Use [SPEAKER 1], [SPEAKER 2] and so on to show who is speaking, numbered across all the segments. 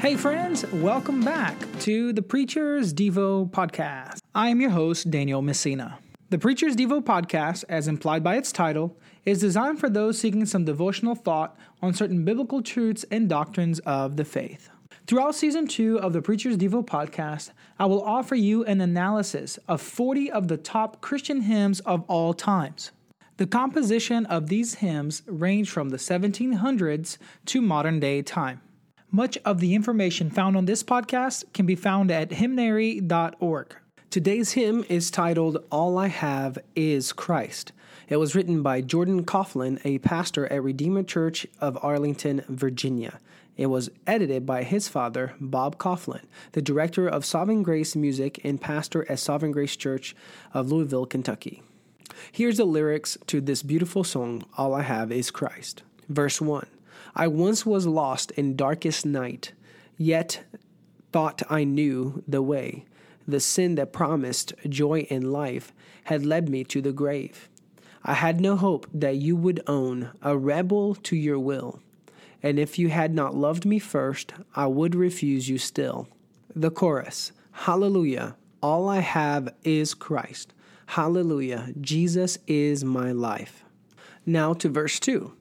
[SPEAKER 1] Hey, friends, welcome back to the Preacher's Devo podcast. I am your host, Daniel Messina. The Preacher's Devo podcast, as implied by its title, is designed for those seeking some devotional thought on certain biblical truths and doctrines of the faith. Throughout season two of the Preacher's Devo podcast, I will offer you an analysis of 40 of the top Christian hymns of all times. The composition of these hymns range from the 1700s to modern day time. Much of the information found on this podcast can be found at hymnary.org.
[SPEAKER 2] Today's hymn is titled All I Have Is Christ. It was written by Jordan Kauflin, a pastor at Redeemer Church of Arlington, Virginia. It was edited by his father, Bob Kauflin, the director of Sovereign Grace Music and pastor at Sovereign Grace Church of Louisville, Kentucky. Here's the lyrics to this beautiful song, All I Have Is Christ. Verse 1 I once was lost in darkest night, yet thought I knew the way. The sin that promised joy in life had led me to the grave. I had no hope that you would own, a rebel to your will. And if you had not loved me first, I would refuse you still. The chorus Hallelujah, all I have is Christ. Hallelujah, Jesus is my life. Now to verse 2.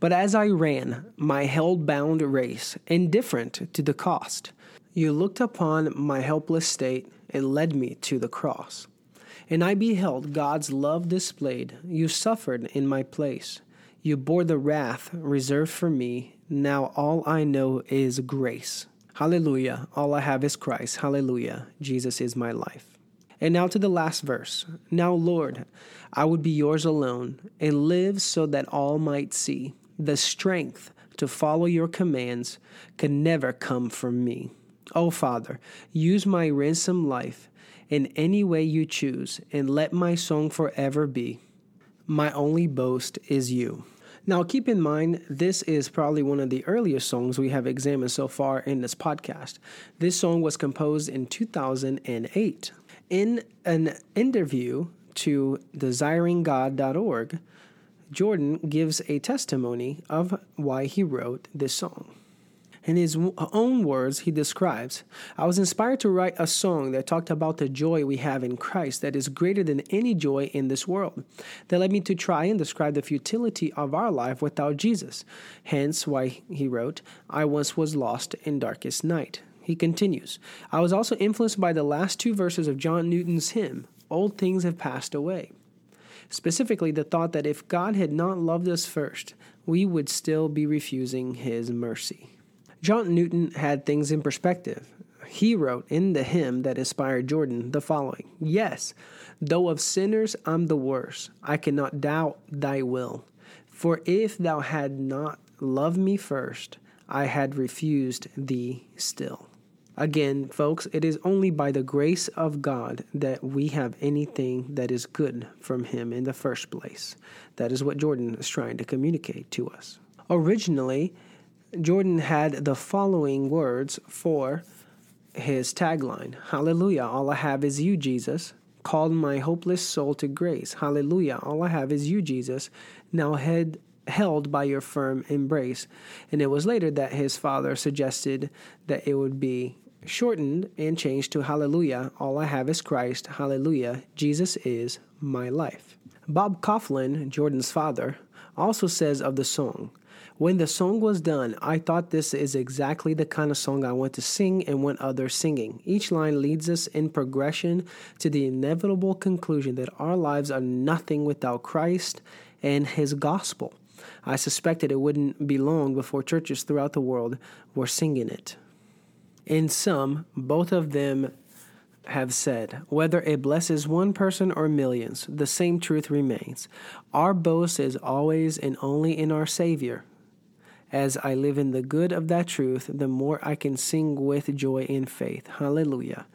[SPEAKER 2] But as I ran my held bound race, indifferent to the cost, you looked upon my helpless state and led me to the cross. And I beheld God's love displayed. You suffered in my place. You bore the wrath reserved for me. Now all I know is grace. Hallelujah. All I have is Christ. Hallelujah. Jesus is my life. And now to the last verse. Now, Lord, I would be yours alone and live so that all might see. The strength to follow your commands can never come from me. Oh, Father, use my ransom life in any way you choose, and let my song forever be. My only boast is you. Now, keep in mind, this is probably one of the earliest songs we have examined so far in this podcast. This song was composed in 2008. In an interview to desiringgod.org, Jordan gives a testimony of why he wrote this song. In his own words, he describes I was inspired to write a song that talked about the joy we have in Christ that is greater than any joy in this world. That led me to try and describe the futility of our life without Jesus. Hence, why he wrote, I once was lost in darkest night. He continues, I was also influenced by the last two verses of John Newton's hymn, Old Things Have Passed Away specifically the thought that if God had not loved us first, we would still be refusing his mercy. John Newton had things in perspective. He wrote in the hymn that inspired Jordan the following Yes, though of sinners I'm the worst, I cannot doubt thy will. For if thou had not loved me first, I had refused thee still. Again, folks, it is only by the grace of God that we have anything that is good from Him in the first place. That is what Jordan is trying to communicate to us. Originally, Jordan had the following words for his tagline Hallelujah, all I have is you, Jesus. Called my hopeless soul to grace. Hallelujah, all I have is you, Jesus. Now head held by your firm embrace. And it was later that his father suggested that it would be shortened and changed to Hallelujah, all I have is Christ, Hallelujah, Jesus is my life. Bob Kauflin, Jordan's father, also says of the song, when the song was done, I thought this is exactly the kind of song I want to sing and want others singing. Each line leads us in progression to the inevitable conclusion that our lives are nothing without Christ and His gospel. I suspected it wouldn't be long before churches throughout the world were singing it. In sum, both of them have said, whether it blesses one person or millions, the same truth remains. Our boast is always and only in our Savior. As I live in the good of that truth, the more I can sing with joy in faith. Hallelujah.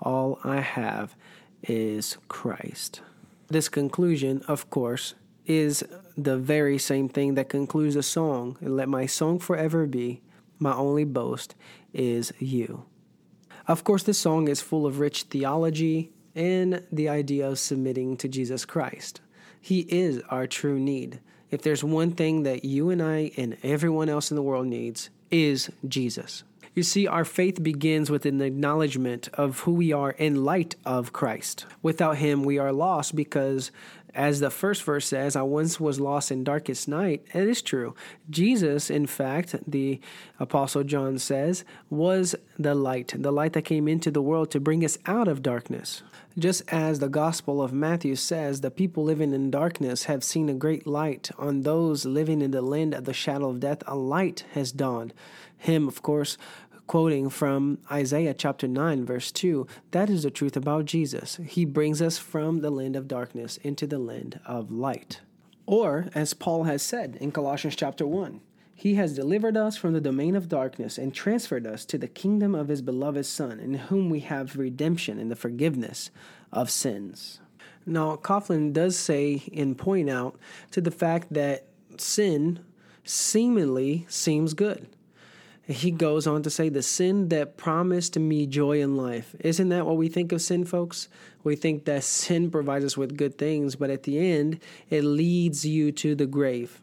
[SPEAKER 2] All I have is Christ. This conclusion, of course, is the very same thing that concludes a song. Let my song forever be my only boast is you. Of course, this song is full of rich theology and the idea of submitting to Jesus Christ. He is our true need. If there's one thing that you and I and everyone else in the world needs, is Jesus. You see, our faith begins with an acknowledgement of who we are in light of Christ. Without Him, we are lost because as the first verse says, I once was lost in darkest night. It is true. Jesus, in fact, the Apostle John says, was the light, the light that came into the world to bring us out of darkness. Just as the Gospel of Matthew says, the people living in darkness have seen a great light. On those living in the land of the shadow of death, a light has dawned. Him, of course, quoting from Isaiah chapter 9, verse 2, that is the truth about Jesus. He brings us from the land of darkness into the land of light. Or, as Paul has said in Colossians chapter 1, he has delivered us from the domain of darkness and transferred us to the kingdom of his beloved Son, in whom we have redemption and the forgiveness of sins. Now, Kauflin does say and point out to the fact that sin seemingly seems good. He goes on to say, The sin that promised me joy in life. Isn't that what we think of sin, folks? We think that sin provides us with good things, but at the end, it leads you to the grave.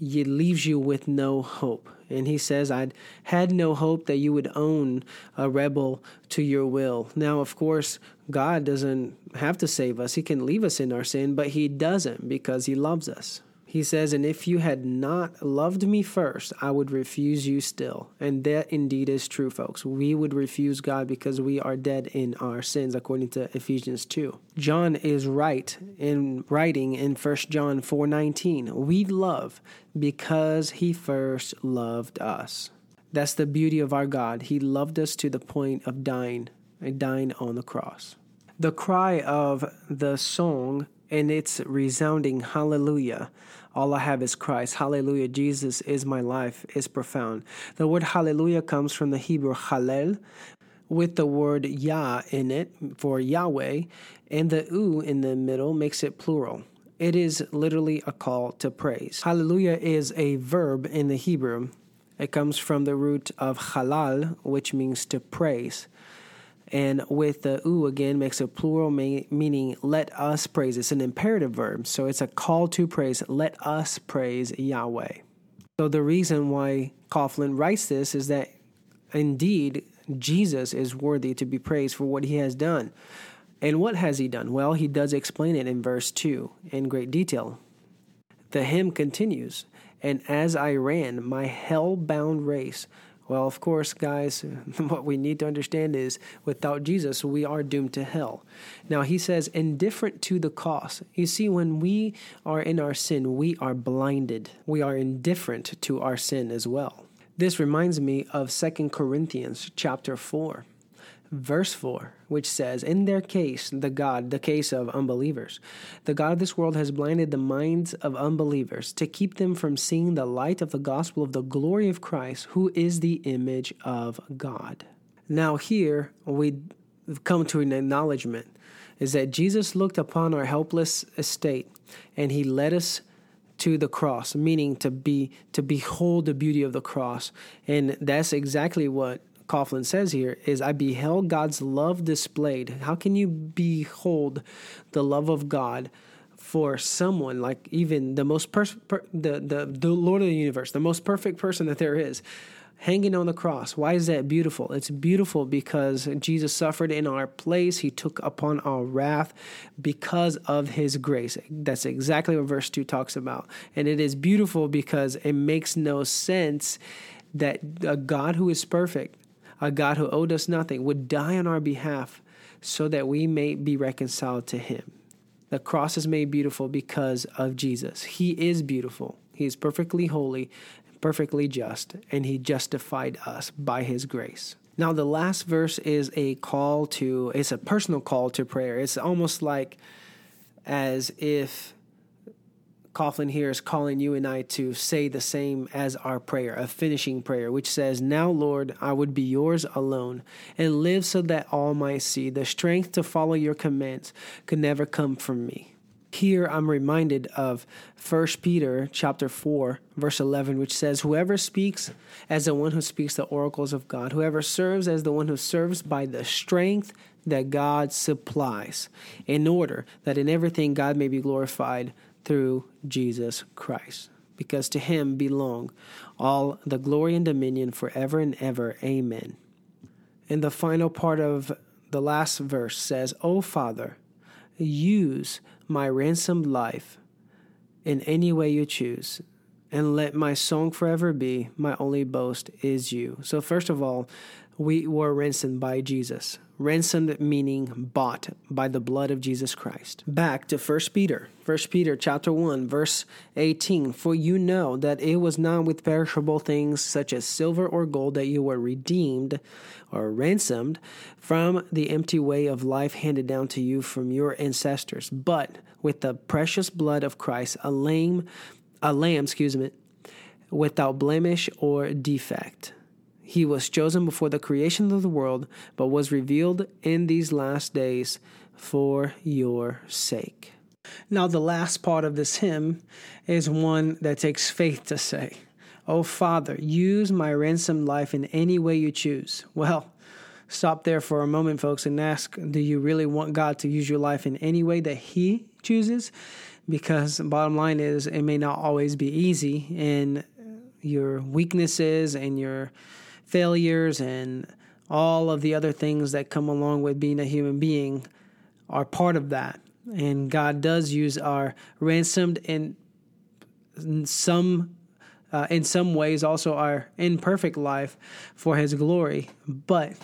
[SPEAKER 2] It leaves you with no hope. And he says, I had no hope that you would own a rebel to your will. Now, of course, God doesn't have to save us. He can leave us in our sin, but He doesn't because He loves us. He says, And if you had not loved me first, I would refuse you still. And that indeed is true, folks. We would refuse God because we are dead in our sins, according to Ephesians 2. John is right in writing in 1 John 4:19. We love because he first loved us. That's the beauty of our God. He loved us to the point of dying, dying on the cross. The cry of the song and its resounding hallelujah all I have is Christ. Hallelujah. Jesus is my life is profound. The word hallelujah comes from the Hebrew hallel with the word Yah in it for Yahweh, and the U in the middle makes it plural. It is literally a call to praise. Hallelujah is a verb in the Hebrew. It comes from the root of halal, which means to praise. And with the u again makes a plural meaning let us praise. It's an imperative verb, so it's a call to praise. Let us praise Yahweh. So the reason why Kauflin writes this is that indeed Jesus is worthy to be praised for what he has done. And what has he done? Well, he does explain it in verse 2 in great detail. The hymn continues, and as I ran my hell bound race, well, of course, guys, what we need to understand is without Jesus, we are doomed to hell. Now, he says, indifferent to the cost. You see, when we are in our sin, we are blinded. We are indifferent to our sin as well. This reminds me of Second Corinthians chapter 4 verse 4, which says, In their case, the God, the case of unbelievers, the God of this world has blinded the minds of unbelievers to keep them from seeing the light of the gospel of the glory of Christ, who is the image of God. Now, here we come to an acknowledgement is that Jesus looked upon our helpless estate and he led us to the cross meaning to be to behold the beauty of the cross and that's exactly what Kauflin says here is I beheld God's love displayed. How can you behold the love of God for someone like even the most per, per, the, the the Lord of the universe, the most perfect person that there is, hanging on the cross. Why is that beautiful? It's beautiful because Jesus suffered in our place. He took upon our wrath because of his grace. That's exactly what verse 2 talks about. And it is beautiful because it makes no sense that a God who is perfect a God who owed us nothing, would die on our behalf so that we may be reconciled to Him. The cross is made beautiful because of Jesus. He is beautiful, He is perfectly holy, perfectly just, and He justified us by His grace. Now, the last verse is a call to, it's a personal call to prayer. It's almost like as if Kauflin here is calling you and I to say the same as our prayer, a finishing prayer, which says, Now, Lord, I would be yours alone and live so that all might see. The strength to follow your commands could never come from me. Here I'm reminded of 1 Peter chapter 4 verse 11 which says whoever speaks as the one who speaks the oracles of God whoever serves as the one who serves by the strength that God supplies in order that in everything God may be glorified through Jesus Christ. because to him belong all the glory and dominion forever and ever. Amen. And the final part of the last verse says, O Father, use my ransomed life in any way you choose, and let my song forever be my only boast is you. So, first of all, we were ransomed by Jesus. Ransomed meaning bought by the blood of Jesus Christ. Back to 1 Peter. 1 Peter chapter 1 verse 18. For you know that it was not with perishable things such as silver or gold that you were redeemed or ransomed from the empty way of life handed down to you from your ancestors, but with the precious blood of Christ, a lamb, a lamb, excuse me, without blemish or defect. He was chosen before the creation of the world, but was revealed in these last days for your sake. Now, the last part of this hymn is one that takes faith to say, Oh Father, use my ransomed life in any way you choose. Well, stop there for a moment, folks, and ask Do you really want God to use your life in any way that He chooses? Because bottom line is, it may not always be easy, and your weaknesses and your failures and all of the other things that come along with being a human being are part of that. And God does use our ransomed in some uh, in some ways also our imperfect life for his glory. But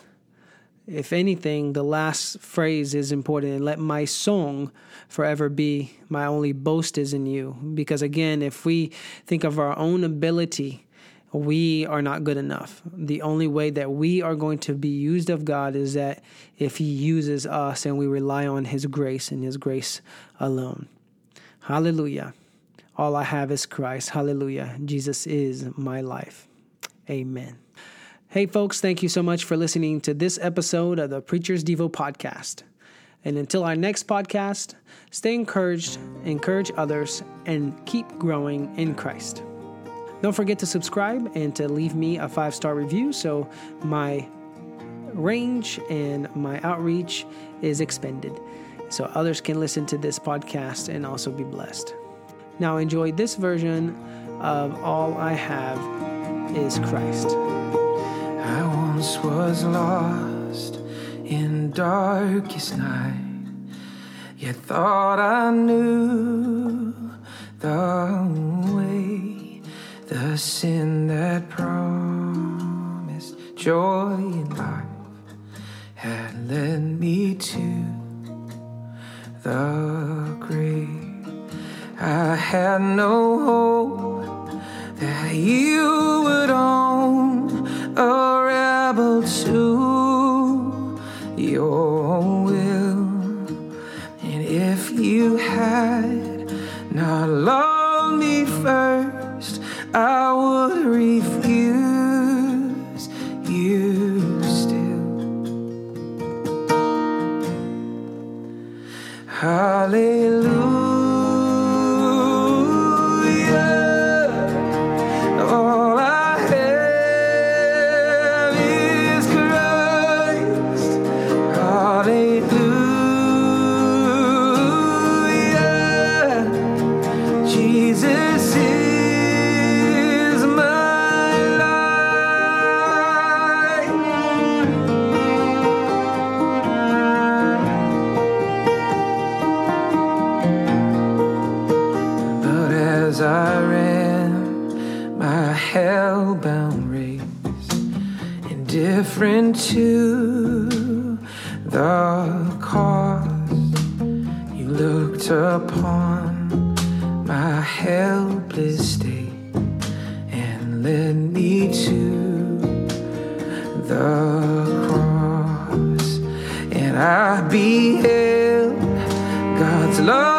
[SPEAKER 2] if anything, the last phrase is important and let my song forever be my only boast is in you. Because again, if we think of our own ability we are not good enough. The only way that we are going to be used of God is that if He uses us and we rely on His grace and His grace alone. Hallelujah. All I have is Christ. Hallelujah. Jesus is my life. Amen. Hey, folks, thank you so much for listening to this episode of the Preacher's Devo podcast. And until our next podcast, stay encouraged, encourage others, and keep growing in Christ. Don't forget to subscribe and to leave me a five star review so my range and my outreach is expanded so others can listen to this podcast and also be blessed. Now, enjoy this version of All I Have is Christ.
[SPEAKER 3] I once was lost in darkest night, yet thought I knew the way the sin that promised joy in life had led me to the grave. I had no hope that you would own a rebel to led me to the cross, and I beheld God's love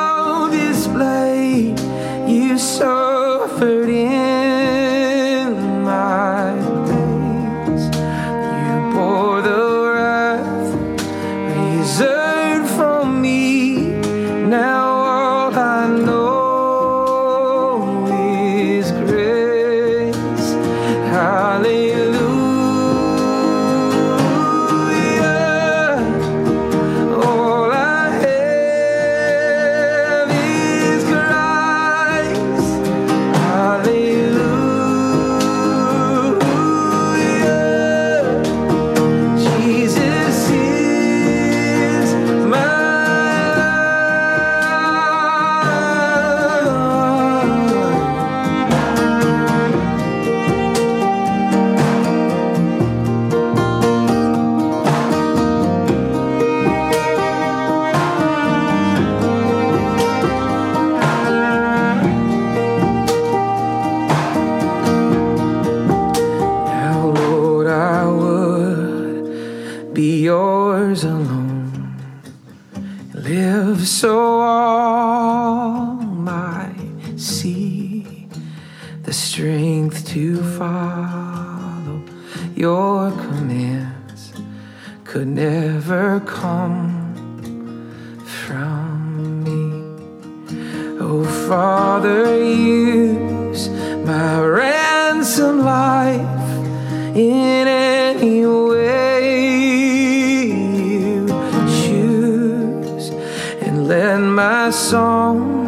[SPEAKER 3] life in any way. You choose and let my song